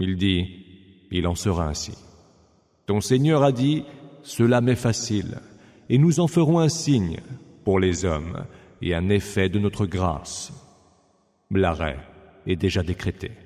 Il dit, il en sera ainsi. Ton Seigneur a dit, cela m'est facile, et nous en ferons un signe pour les hommes et un effet de notre grâce. L'arrêt est déjà décrété.